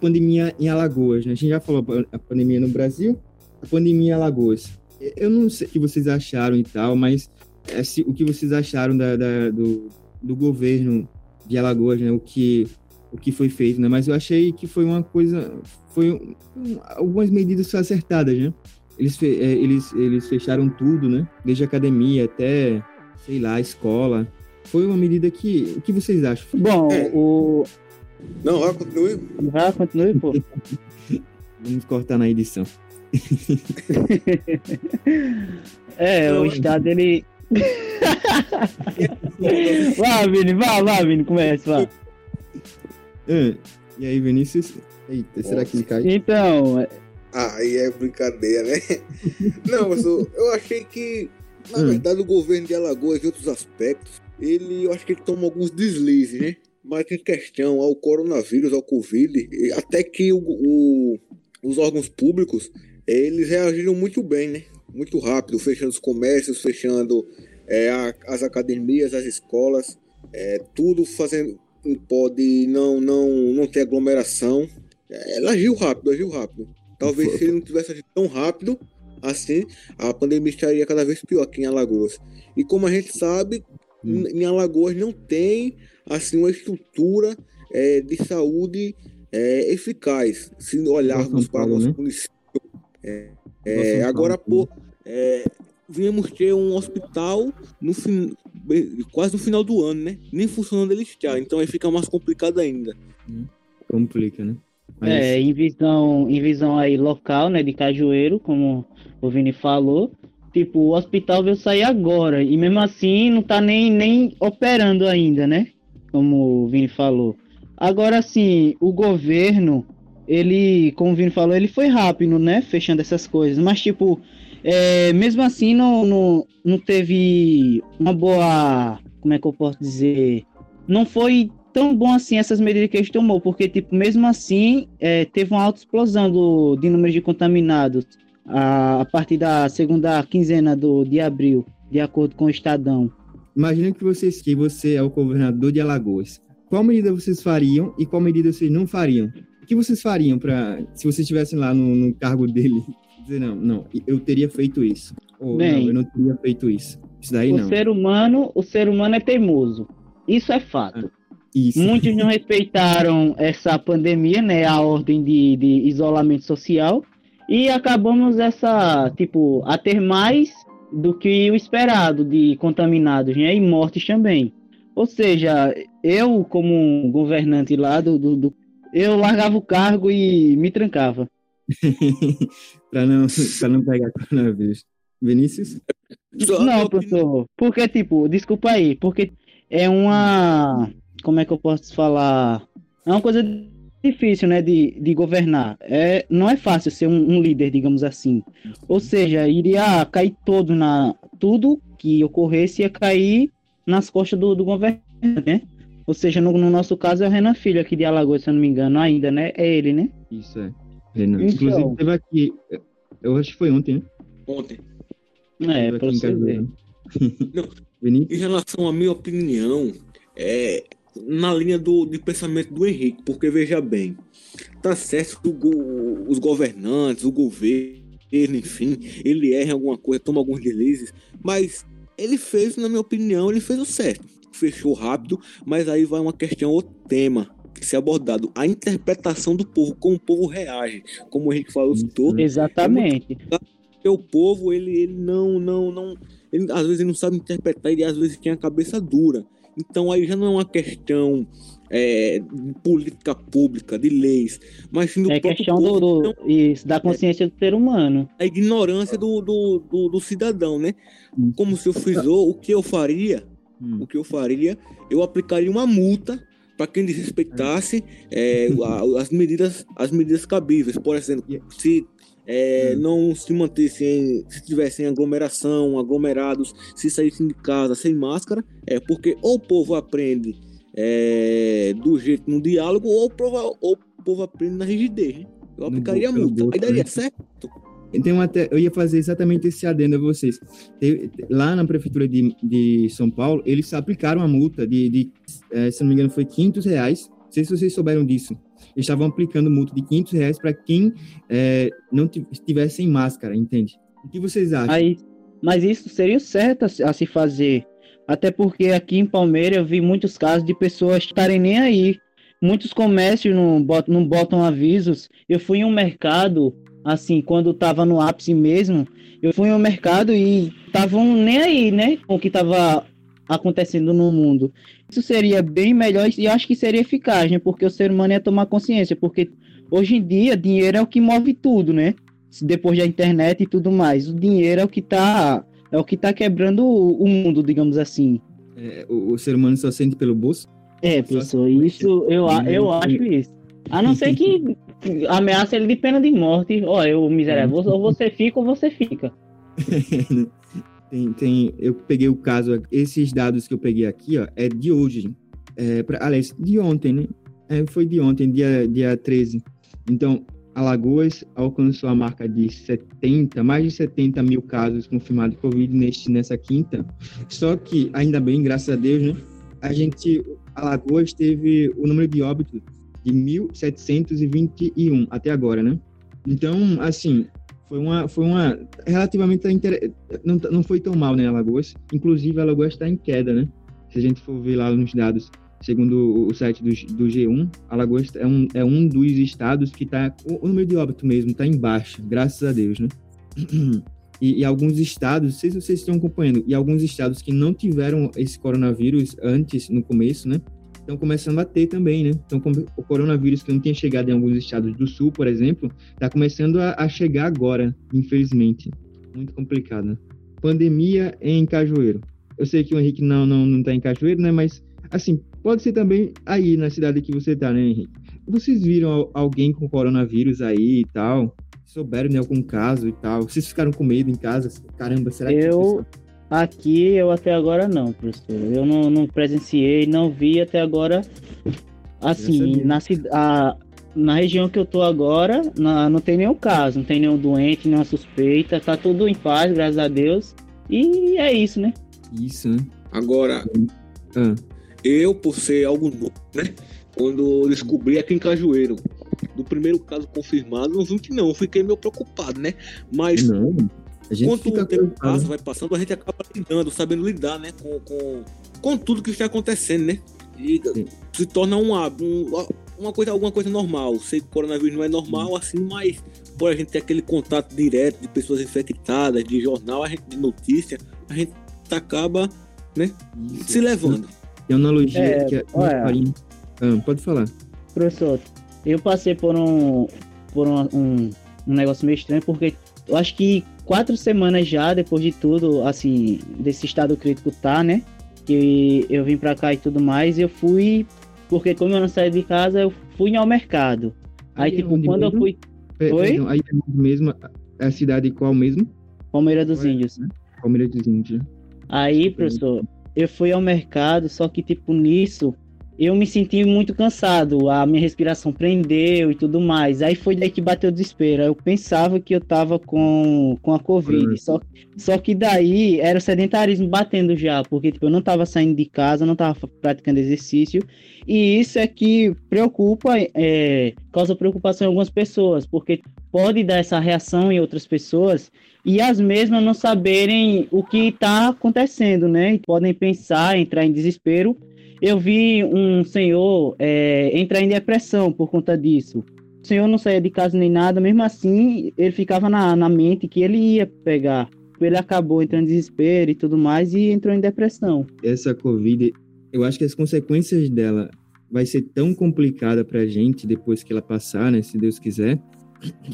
pandemia em Alagoas, né? A gente já falou a pandemia no Brasil, a pandemia em Alagoas. Eu não sei o que vocês acharam e tal, mas é, se, o que vocês acharam da, da, do, do governo de Alagoas, né? O que, o que foi feito, né? Mas eu achei que foi uma coisa, foi um, algumas medidas acertadas, né? Eles, fe, é, eles, eles fecharam tudo, né? Desde a academia até, sei lá, a escola. Foi uma medida que, o que vocês acham? Bom, é. o... Não, vai, continue. Vai, continue, pô. Vamos cortar na edição. é, o Estado, ele... vá, Vini, vá, vá, Vini, começa, vá. É, e aí, Vinícius? Eita, será que ele cai? Então... Ah, aí é brincadeira, né? Não, mas eu, eu achei que, na hum. verdade, o governo de Alagoas, em outros aspectos, ele, eu acho que ele toma alguns deslizes, né? Mas em questão ao coronavírus, ao Covid, até que o, o, os órgãos públicos, eles reagiram muito bem, né? Muito rápido, fechando os comércios, fechando é, a, as academias, as escolas, é, tudo fazendo pode não, não, não ter aglomeração. É, ela agiu rápido, agiu rápido. Talvez se ele não tivesse agido tão rápido assim, a pandemia estaria cada vez pior aqui em Alagoas. E como a gente sabe, hum. em Alagoas não tem assim uma estrutura é, de saúde é, eficaz. Se olharmos para o nosso né? município, é, é, agora pô, é, viemos ter um hospital no fim, quase no final do ano, né? Nem funcionando ele está, então aí fica mais complicado ainda. Complica, né? Mas... É, em visão, em visão aí local, né, de Cajueiro, como o Vini falou, tipo, o hospital veio sair agora, e mesmo assim não tá nem, nem operando ainda, né? Como o Vini falou. Agora sim, o governo, ele, como o Vini falou, ele foi rápido, né? Fechando essas coisas. Mas, tipo, é, mesmo assim, não, não, não teve uma boa. Como é que eu posso dizer? Não foi tão bom assim essas medidas que gente tomou, porque, tipo, mesmo assim, é, teve uma alta explosão do, de número de contaminados a, a partir da segunda quinzena do, de abril, de acordo com o Estadão. Imagina que, vocês, que você é o governador de Alagoas qual medida vocês fariam e qual medida vocês não fariam? O que vocês fariam para, se vocês estivessem lá no, no, cargo dele, dizer não, não, eu teria feito isso, ou Bem, não, eu não teria feito isso. Isso daí o não. Ser humano, o ser humano é teimoso. Isso é fato. Ah, isso. Muitos não respeitaram essa pandemia, né, a ordem de, de isolamento social, e acabamos essa, tipo, a ter mais do que o esperado de contaminados, né, e mortes também. Ou seja, eu, como governante lá do, do, do eu largava o cargo e me trancava. para não, pra não pegar coronavírus. Vinícius? Não, professor. Porque, tipo, desculpa aí, porque é uma. Como é que eu posso falar? É uma coisa difícil, né, de, de governar. É, não é fácil ser um, um líder, digamos assim. Ou seja, iria cair todo na. Tudo que ocorresse ia cair nas costas do, do governo, né? Ou seja, no, no, nosso caso é o Renan Filho aqui de Alagoas, se eu não me engano, ainda, né? É ele, né? Isso é. Renan. Então, Inclusive teve aqui, eu acho que foi ontem, né? Ontem. É, pra você ver. Não, em relação à minha opinião, é na linha do, de pensamento do Henrique, porque veja bem, tá certo que o, os governantes, o governo, enfim, ele erra alguma coisa, toma alguns deslizes, mas ele fez, na minha opinião, ele fez o certo. Fechou rápido, mas aí vai uma questão, outro tema que ser abordado. A interpretação do povo, como o povo reage, como o Henrique falou, citou. Exatamente. Porque o povo, ele, ele não, não, não. Ele, às vezes ele não sabe interpretar e às vezes tem a cabeça dura. Então aí já não é uma questão é, de política pública, de leis, mas sim do é questão povo, do, do, isso, da consciência é, do ser humano. A ignorância do, do, do, do cidadão, né? Como se eu frisou, o que eu faria, hum. o que eu faria, eu aplicaria uma multa para quem desrespeitasse é, as medidas as medidas cabíveis. Por exemplo, se é, hum. não se mantessem, se tivessem aglomeração, aglomerados, se saíssem de casa sem máscara, é porque ou o povo aprende é, do jeito no diálogo, ou o povo, ou o povo aprende na rigidez. Né? Eu aplicaria multa. Aí daria certo. Então, eu ia fazer exatamente esse adendo a vocês. lá na prefeitura de, de São Paulo, eles aplicaram uma multa de, de é, se não me engano, foi 500 reais. Não sei se vocês souberam disso. eles estavam aplicando multa de 500 reais para quem é, não estivesse sem máscara, entende? O que vocês acham? Aí, mas isso seria certo a, a se fazer. Até porque aqui em Palmeiras eu vi muitos casos de pessoas estarem nem aí. Muitos comércios não botam, não botam avisos. Eu fui em um mercado, assim, quando estava no ápice mesmo, eu fui em um mercado e estavam nem aí, né? Com o que estava acontecendo no mundo. Isso seria bem melhor e acho que seria eficaz, né? Porque o ser humano ia tomar consciência, porque hoje em dia dinheiro é o que move tudo, né? Depois da internet e tudo mais. O dinheiro é o que está é o que tá quebrando o, mundo, digamos assim. É, o, o, ser humano só sente pelo bolso? É, professor, isso eu, eu acho isso. A não ser que ameaça ele de pena de morte. Ó, eu miserável, ou você fica ou você fica. tem, tem, eu peguei o caso, esses dados que eu peguei aqui, ó, é de hoje. É, pra, aliás, de ontem, né? É, foi de ontem, dia, dia 13. Então, Alagoas alcançou a marca de 70, mais de 70 mil casos confirmados de Covid neste, nessa quinta. Só que, ainda bem, graças a Deus, né? A gente, Alagoas teve o número de óbitos de 1.721 até agora, né? Então, assim, foi uma, foi uma relativamente não, não foi tão mal, né, Alagoas. Inclusive, Alagoas está em queda, né? Se a gente for ver lá nos dados Segundo o site do, do G1, Alagoas é um, é um dos estados que está. O, o número de óbito mesmo está em baixa, graças a Deus, né? E, e, alguns estados, não sei se vocês estão acompanhando, e alguns estados que não tiveram esse coronavírus antes, no começo, né? Estão começando a ter também, né? Então, o coronavírus que não tinha chegado em alguns estados do sul, por exemplo, está começando a, a, chegar agora, infelizmente. Muito complicado, né? Pandemia em Cajueiro. Eu sei que o Henrique não, não, não tá em Cajueiro, né? Mas, assim, Pode ser também aí na cidade que você tá, né, Henrique? Vocês viram alguém com coronavírus aí e tal? Souberam de algum caso e tal? Vocês ficaram com medo em casa? Caramba, será que. Eu. Aqui eu até agora não, professor. Eu não, não presenciei, não vi até agora. Assim, na, a, na região que eu tô agora, na, não tem nenhum caso, não tem nenhum doente, nenhuma suspeita, tá tudo em paz, graças a Deus. E é isso, né? Isso, né? Agora, ah. Eu, por ser algo novo, né? Quando descobri aqui em Cajueiro, do primeiro caso confirmado, não vi que não, fiquei meio preocupado, né? Mas não, a gente quanto o tempo passa, vai passando, a gente acaba lidando, sabendo lidar, né? Com, com, com tudo que está acontecendo, né? E Sim. se torna um, um, uma coisa, alguma coisa normal. Sei que o coronavírus não é normal assim, mas por a gente ter aquele contato direto de pessoas infectadas, de jornal, a gente, de notícia, a gente acaba, né? Isso. Se levando. Tem uma analogia é, que é olha, ah, pode falar. Professor, eu passei por um por um, um, um, negócio meio estranho, porque eu acho que quatro semanas já, depois de tudo, assim, desse estado crítico tá, né? Que eu vim pra cá e tudo mais, eu fui. Porque como eu não saí de casa, eu fui ao mercado. Aí, aí tipo, é quando mesmo? eu fui. É, Oi? Perdão, aí é mesmo. É a cidade qual mesmo? Palmeira dos Índios. Né? Palmeira dos Índios. Aí, professor, eu fui ao mercado, só que, tipo, nisso, eu me senti muito cansado, a minha respiração prendeu e tudo mais. Aí foi daí que bateu o desespero. Eu pensava que eu tava com, com a Covid, uhum. só, só que daí era o sedentarismo batendo já, porque tipo, eu não tava saindo de casa, não tava praticando exercício. E isso é que preocupa, é, causa preocupação em algumas pessoas, porque pode dar essa reação em outras pessoas e as mesmas não saberem o que está acontecendo, né? Podem pensar, entrar em desespero. Eu vi um senhor é, entrar em depressão por conta disso. O senhor não saía de casa nem nada, mesmo assim, ele ficava na, na mente que ele ia pegar. Ele acabou entrando em desespero e tudo mais e entrou em depressão. Essa Covid, eu acho que as consequências dela vai ser tão complicada para a gente depois que ela passar, né? Se Deus quiser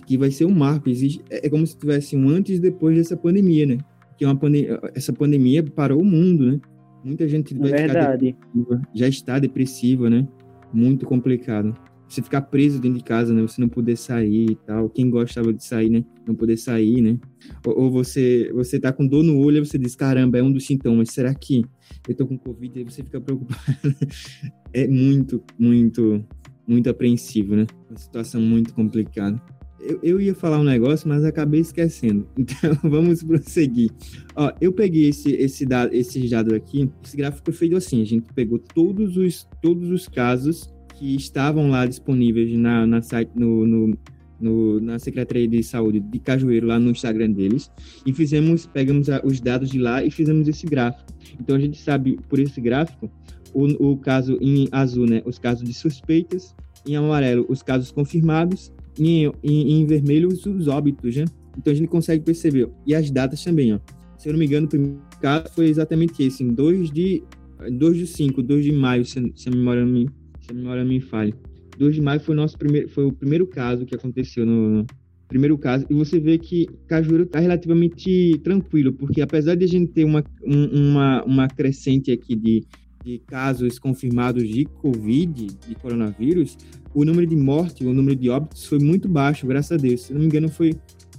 que vai ser um marco. É, é como se tivesse um antes e depois dessa pandemia, né? Que é uma pandemia, essa pandemia parou o mundo, né? Muita gente vai Verdade. ficar depressiva, já está depressiva, né? Muito complicado. Você ficar preso dentro de casa, né? Você não poder sair e tal. Quem gostava de sair, né? Não poder sair, né? Ou, ou você você tá com dor no olho e você diz, caramba, é um dos sintomas. Será que eu tô com Covid? Aí você fica preocupado. é muito, muito, muito apreensivo, né? Uma situação muito complicada eu, eu ia falar um negócio, mas acabei esquecendo. Então, vamos prosseguir. Ó, eu peguei esse, esse, dado, esse dado aqui. Esse gráfico foi feito assim: a gente pegou todos os, todos os casos que estavam lá disponíveis na, na site, no, no, no, na Secretaria de Saúde de Cajueiro, lá no Instagram deles, e fizemos, pegamos os dados de lá e fizemos esse gráfico. Então a gente sabe por esse gráfico o, o caso em azul, né, os casos de suspeitas, em amarelo os casos confirmados, em, em, em vermelho os, os óbitos, né? Então a gente consegue perceber. E as datas também, ó. Se eu não me engano, o primeiro caso foi exatamente esse, em 2 de 2 de 5, 2 de maio, se, se a memória me, se a memória me falha. 2 de maio foi, nosso primeiro, foi o primeiro caso que aconteceu no, no primeiro caso, e você vê que Cajueiro está relativamente tranquilo, porque apesar de a gente ter uma, uma, uma crescente aqui de, de casos confirmados de Covid, de coronavírus, o número de mortes, o número de óbitos foi muito baixo, graças a Deus. Se não me engano, foi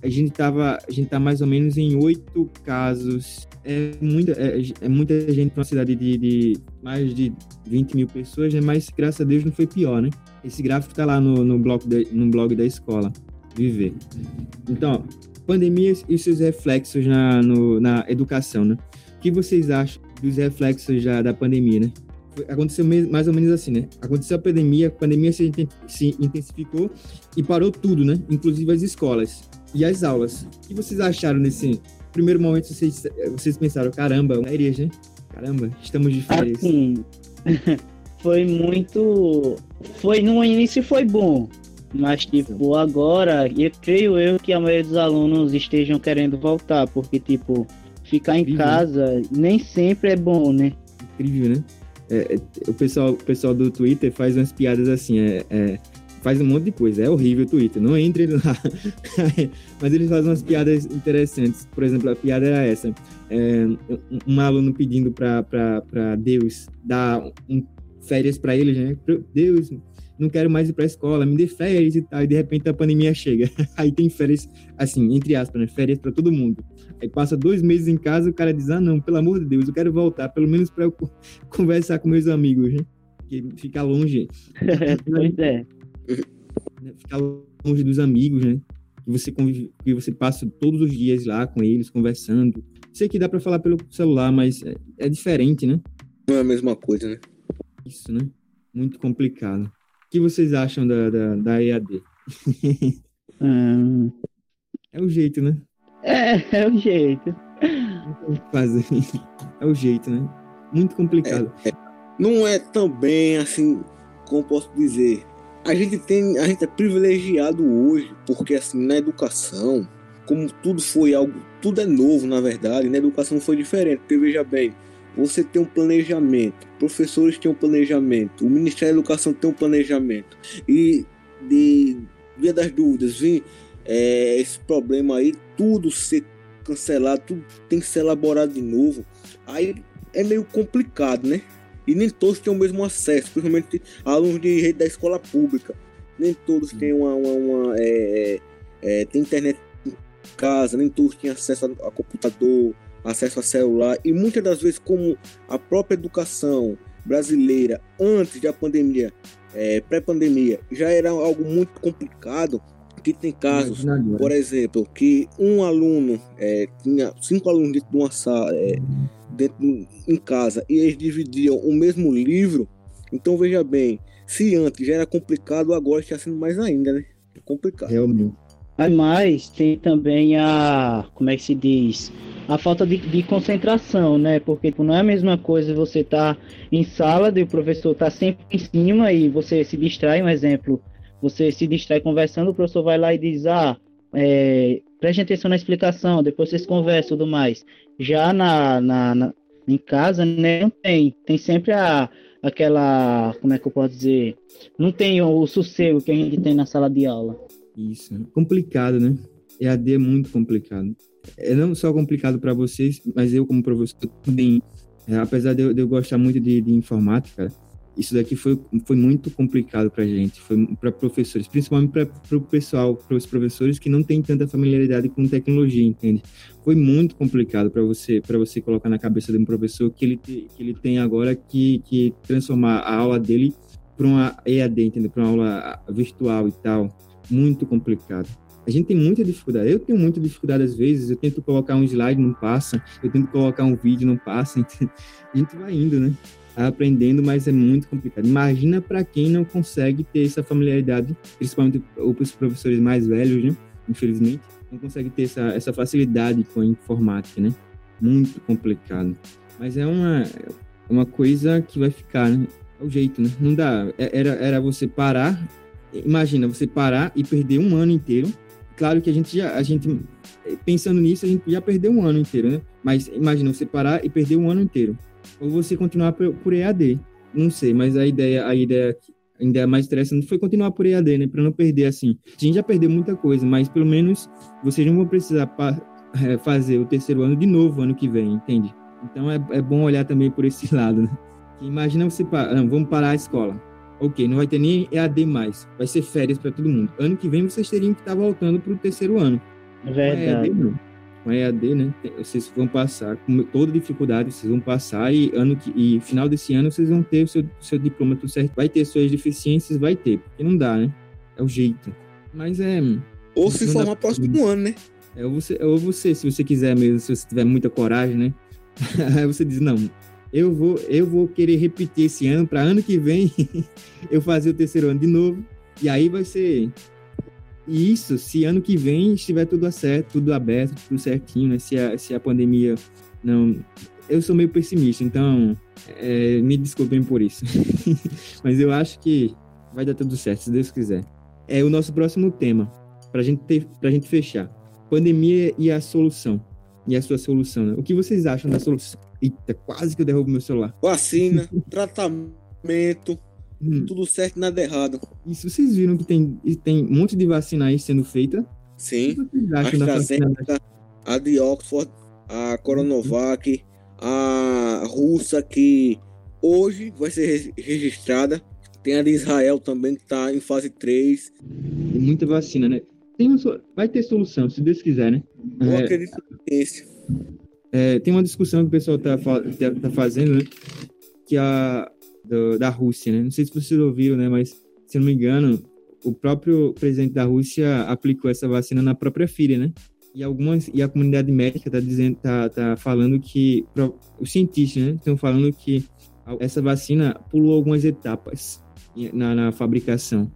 a gente tava, a gente tá mais ou menos em oito casos. É muita, é, é muita gente para uma cidade de, de, mais de 20 mil pessoas, né? mas graças a Deus não foi pior, né? Esse gráfico tá lá no, no, blog, da, no blog da escola, Viver. Então, pandemias e seus reflexos na, no, na educação, né? O que vocês acham dos reflexos já da pandemia, né? aconteceu mais ou menos assim, né? Aconteceu a pandemia, a pandemia se, intensificou e parou tudo, né? Inclusive as escolas e as aulas. O que vocês acharam nesse primeiro momento? Vocês, vocês pensaram, caramba, férias, né? Caramba, estamos de férias. Assim, foi muito. Foi no início foi bom. Mas, tipo, agora, eu creio eu que a maioria dos alunos estejam querendo voltar, porque, tipo, ficar em Incrível, né? casa né? nem sempre é bom, né? Incrível, né? É, é, o, pessoal, o pessoal do Twitter faz umas piadas assim, é, é faz um monte de coisa. É horrível o Twitter, não entre lá. Mas eles fazem umas piadas interessantes. Por exemplo, a piada era essa: é, um aluno pedindo para Deus dar um, férias para eles, né? Deus, não quero mais ir para a escola, me dê férias e tal. E de repente a pandemia chega. Aí tem férias, assim, entre aspas, né? Férias para todo mundo. Aí passa dois meses em casa, o cara diz: Ah, não, pelo amor de Deus, eu quero voltar, pelo menos para eu conversar com meus amigos, né? Porque ficar longe. pois é. Né, ficar longe dos amigos, né? Que você, convive, que você passa todos os dias lá com eles, conversando. Sei que dá para falar pelo celular, mas é, é diferente, né? Não é a mesma coisa, né? Isso, né? Muito complicado. O que vocês acham da, da, da EAD? hum... É o jeito, né? É, é o jeito. Fazer. É o jeito, né? Muito complicado. É, é. Não é também assim, como posso dizer, a gente tem, a gente é privilegiado hoje, porque assim, na educação, como tudo foi algo, tudo é novo, na verdade, na educação foi diferente, porque veja bem, você tem um planejamento, professores têm um planejamento, o Ministério da Educação tem um planejamento, e de via das dúvidas, vem é, esse problema aí, tudo ser cancelado, tudo tem que ser elaborado de novo, aí é meio complicado, né? E nem todos têm o mesmo acesso, principalmente alunos de rede da escola pública. Nem todos têm uma, uma, uma é, é, tem internet em casa, nem todos têm acesso a, a computador, acesso a celular. E muitas das vezes, como a própria educação brasileira, antes da pandemia, é, pré-pandemia, já era algo muito complicado, que tem casos, por exemplo, que um aluno é, tinha cinco alunos dentro de uma sala, é, dentro, em casa e eles dividiam o mesmo livro, então veja bem, se antes já era complicado, agora está sendo mais ainda, né? É complicado. Realmente. Mas tem também a, como é que se diz, a falta de, de concentração, né? Porque tipo, não é a mesma coisa você tá em sala e o professor tá sempre em cima e você se distrai, um exemplo, você se distrai conversando, o professor vai lá e diz, ah, é, preste atenção na explicação, depois vocês conversam tudo mais. Já na, na, na, em casa, né, não tem. Tem sempre a, aquela, como é que eu posso dizer? Não tem o, o sossego que a gente tem na sala de aula. Isso, complicado, né? EAD é muito complicado. É não só complicado para vocês, mas eu como professor também, é, apesar de eu, de eu, gostar muito de, de informática, isso daqui foi, foi muito complicado para gente, foi para professores, principalmente para o pessoal, para os professores que não têm tanta familiaridade com tecnologia, entende? Foi muito complicado para você para você colocar na cabeça de um professor que ele, que ele tem agora que, que transformar a aula dele para uma EAD, entende? Para uma aula virtual e tal. Muito complicado. A gente tem muita dificuldade. Eu tenho muita dificuldade às vezes. Eu tento colocar um slide, não passa. Eu tento colocar um vídeo, não passa. A gente vai indo, né? aprendendo, mas é muito complicado. Imagina para quem não consegue ter essa familiaridade, principalmente os professores mais velhos, né? Infelizmente, não consegue ter essa, essa facilidade com a informática, né? Muito complicado. Mas é uma, uma coisa que vai ficar, né? É o jeito, né? Não dá. É, era, era você parar. Imagina, você parar e perder um ano inteiro. Claro que a gente já, a gente, pensando nisso, a gente já perdeu um ano inteiro, né? Mas imagina você parar e perder um ano inteiro. Ou você continuar por, EAD. Não sei, mas a ideia, a ideia ainda mais interessante foi continuar por EAD, né? Para não perder assim. A gente já perdeu muita coisa, mas pelo menos vocês não vão precisar é, fazer o terceiro ano de novo ano que vem, entende? Então é, é bom olhar também por esse lado, né? Imagina você, não, vamos parar a escola. Ok, não vai ter nem EAD mais, vai ser férias para todo mundo. Ano que vem vocês teriam que estar tá voltando para o terceiro ano. É verdade. Com EAD, não. Com EAD, né? Vocês vão passar, com toda dificuldade, vocês vão passar e ano que, e final desse ano vocês vão ter o seu, seu diploma tudo certo. Vai ter suas deficiências, vai ter, porque não dá, né? É o jeito. Mas é. Ou se formar próximo ano, né? É, ou você, ou você, se você quiser mesmo, se você tiver muita coragem, né? Aí você diz, não, eu vou, eu vou querer repetir esse ano para ano que vem eu fazer o terceiro ano de novo. E aí vai ser isso, se ano que vem estiver tudo certo, tudo aberto, tudo certinho, né? Se a, se a pandemia não. Eu sou meio pessimista, então é, me desculpem por isso. Mas eu acho que vai dar tudo certo, se Deus quiser. É o nosso próximo tema, para gente ter, gente fechar. Pandemia e a solução. E a sua solução, né? O que vocês acham da solução? Eita, quase que eu derrubo meu celular. Vacina, tratamento, hum. tudo certo, nada errado. Isso vocês viram que tem, tem um monte de vacina aí sendo feita? Sim. O que vocês acham da vacina? A de Oxford, a Coronavac, a russa que hoje vai ser registrada. Tem a de Israel também, que está em fase 3. Tem muita vacina, né? Tem uma, vai ter solução, se Deus quiser, né? Eu é, acredito nisso. É, tem uma discussão que o pessoal está tá, tá fazendo, né? Que é a do, da Rússia, né? Não sei se vocês ouviram, né? Mas, se não me engano, o próprio presidente da Rússia aplicou essa vacina na própria filha, né? E algumas e a comunidade médica está dizendo, tá, tá falando que os cientistas, né, estão falando que essa vacina pulou algumas etapas na, na fabricação.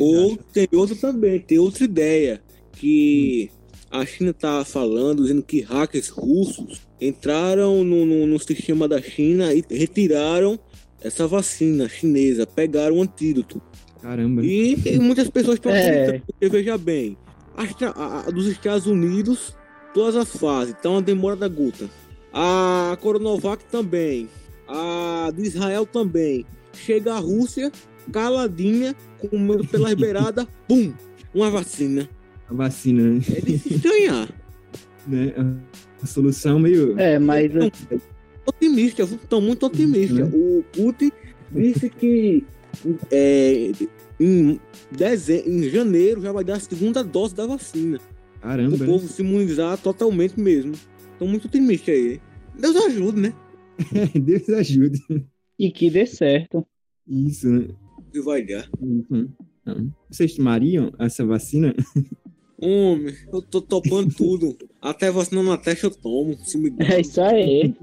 Ou acham? tem outro também, tem outra ideia que hum a China está falando, dizendo que hackers russos entraram no, no, no, sistema da China e retiraram essa vacina chinesa, pegaram o antídoto. Caramba. E, e muitas pessoas estão é. porque veja bem, a, a, dos Estados Unidos, todas as fases, então a demora da gota. A Coronavac também, a de Israel também. Chega a Rússia, caladinha, com medo pela beirada, pum, uma vacina a vacina, né? É de ganhar. né? A solução meio. É, mas. Otimista, estão muito otimistas. Uhum. O Putin disse que é, em, dezembro, em janeiro já vai dar a segunda dose da vacina. Caramba. O né? povo se imunizar totalmente mesmo. Estão muito otimistas aí. Deus ajude, né? Deus ajude. E que dê certo. Isso, né? E vai dar. Uhum. Vocês tomariam essa vacina? Homem, eu tô topando tudo. Até vacina na testa eu tomo. Se me É isso aí.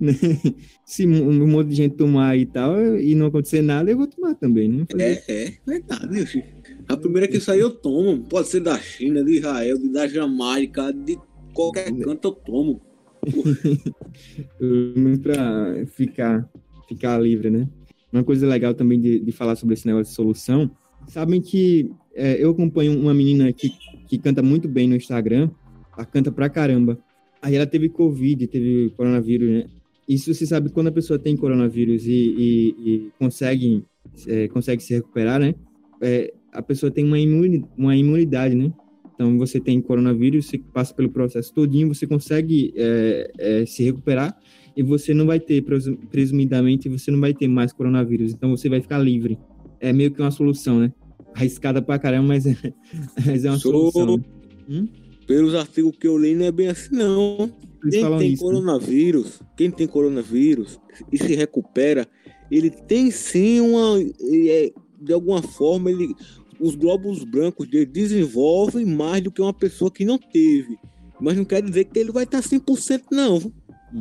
Se um monte de gente tomar e tal, e não acontecer nada, eu vou tomar também, né? Fazer... É, é, verdade, filho. A primeira que sair eu tomo. Pode ser da China, de Israel, de da Jamaica, de qualquer é. canto eu tomo. pra ficar, ficar livre, né? Uma coisa legal também de, de falar sobre esse negócio de solução, sabem que é, eu acompanho uma menina que, que canta muito bem no Instagram, ela canta pra caramba. Aí ela teve Covid, teve coronavírus, né? Isso você sabe quando a pessoa tem coronavírus e, e, e consegue, é, consegue se recuperar, né? É, a pessoa tem uma, imuni, uma imunidade, né? Então você tem coronavírus, você passa pelo processo todinho, você consegue é, é, se recuperar e você não vai ter, presumidamente, você não vai ter mais coronavírus. Então você vai ficar livre. É meio que uma solução, né? arriscada pra caramba, mas é, mas é uma Sou... solução. Né? Hum? Pelos artigos que eu li, não é bem assim, não. Eles quem tem isso, né? coronavírus, né? quem tem coronavírus e se recupera, ele tem sim uma. É, de alguma forma, ele, os glóbulos brancos dele desenvolvem mais do que uma pessoa que não teve. Mas não quer dizer que ele vai estar 100% não.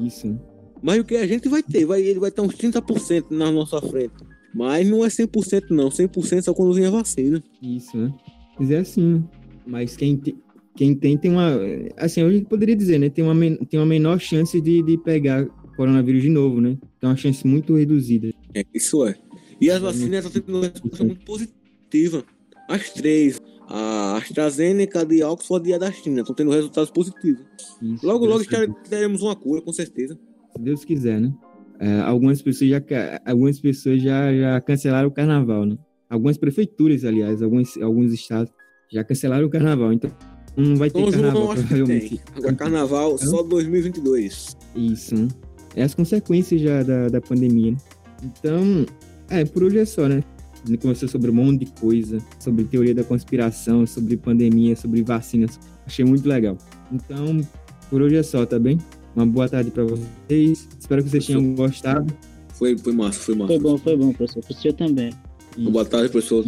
Isso. Mas o que a gente vai ter? Vai, ele vai estar uns 30% na nossa frente. Mas não é 100% não. 100% só quando vem a vacina. Isso, né? Mas é assim, né? Mas quem, te, quem tem, tem uma... Assim, gente poderia dizer, né? Tem uma, tem uma menor chance de, de pegar coronavírus de novo, né? Tem uma chance muito reduzida. É, isso é. E as vacinas estão tendo uma resposta muito positiva. As três. A AstraZeneca, a de Oxford e a da China estão tendo resultados positivos. Isso, logo, logo teremos uma cura, com certeza. Se Deus quiser, né? É, algumas pessoas, já, algumas pessoas já, já cancelaram o carnaval, né? Algumas prefeituras, aliás, alguns, alguns estados já cancelaram o carnaval. Então, não vai ter então, carnaval, não, provavelmente. Agora, carnaval então, só 2022. Isso, né? É as consequências já da, da pandemia. Né? Então, é, por hoje é só, né? A gente conversou sobre um monte de coisa, sobre teoria da conspiração, sobre pandemia, sobre vacinas. Achei muito legal. Então, por hoje é só, tá bem? Uma boa tarde para vocês. Espero que vocês tenham gostado. Foi, foi massa, foi massa. Foi bom, foi bom, professor. Pro senhor também. Boa tarde, professor.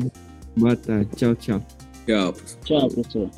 Boa tarde. Tchau, tchau. Tchau, professor. Tchau, professor.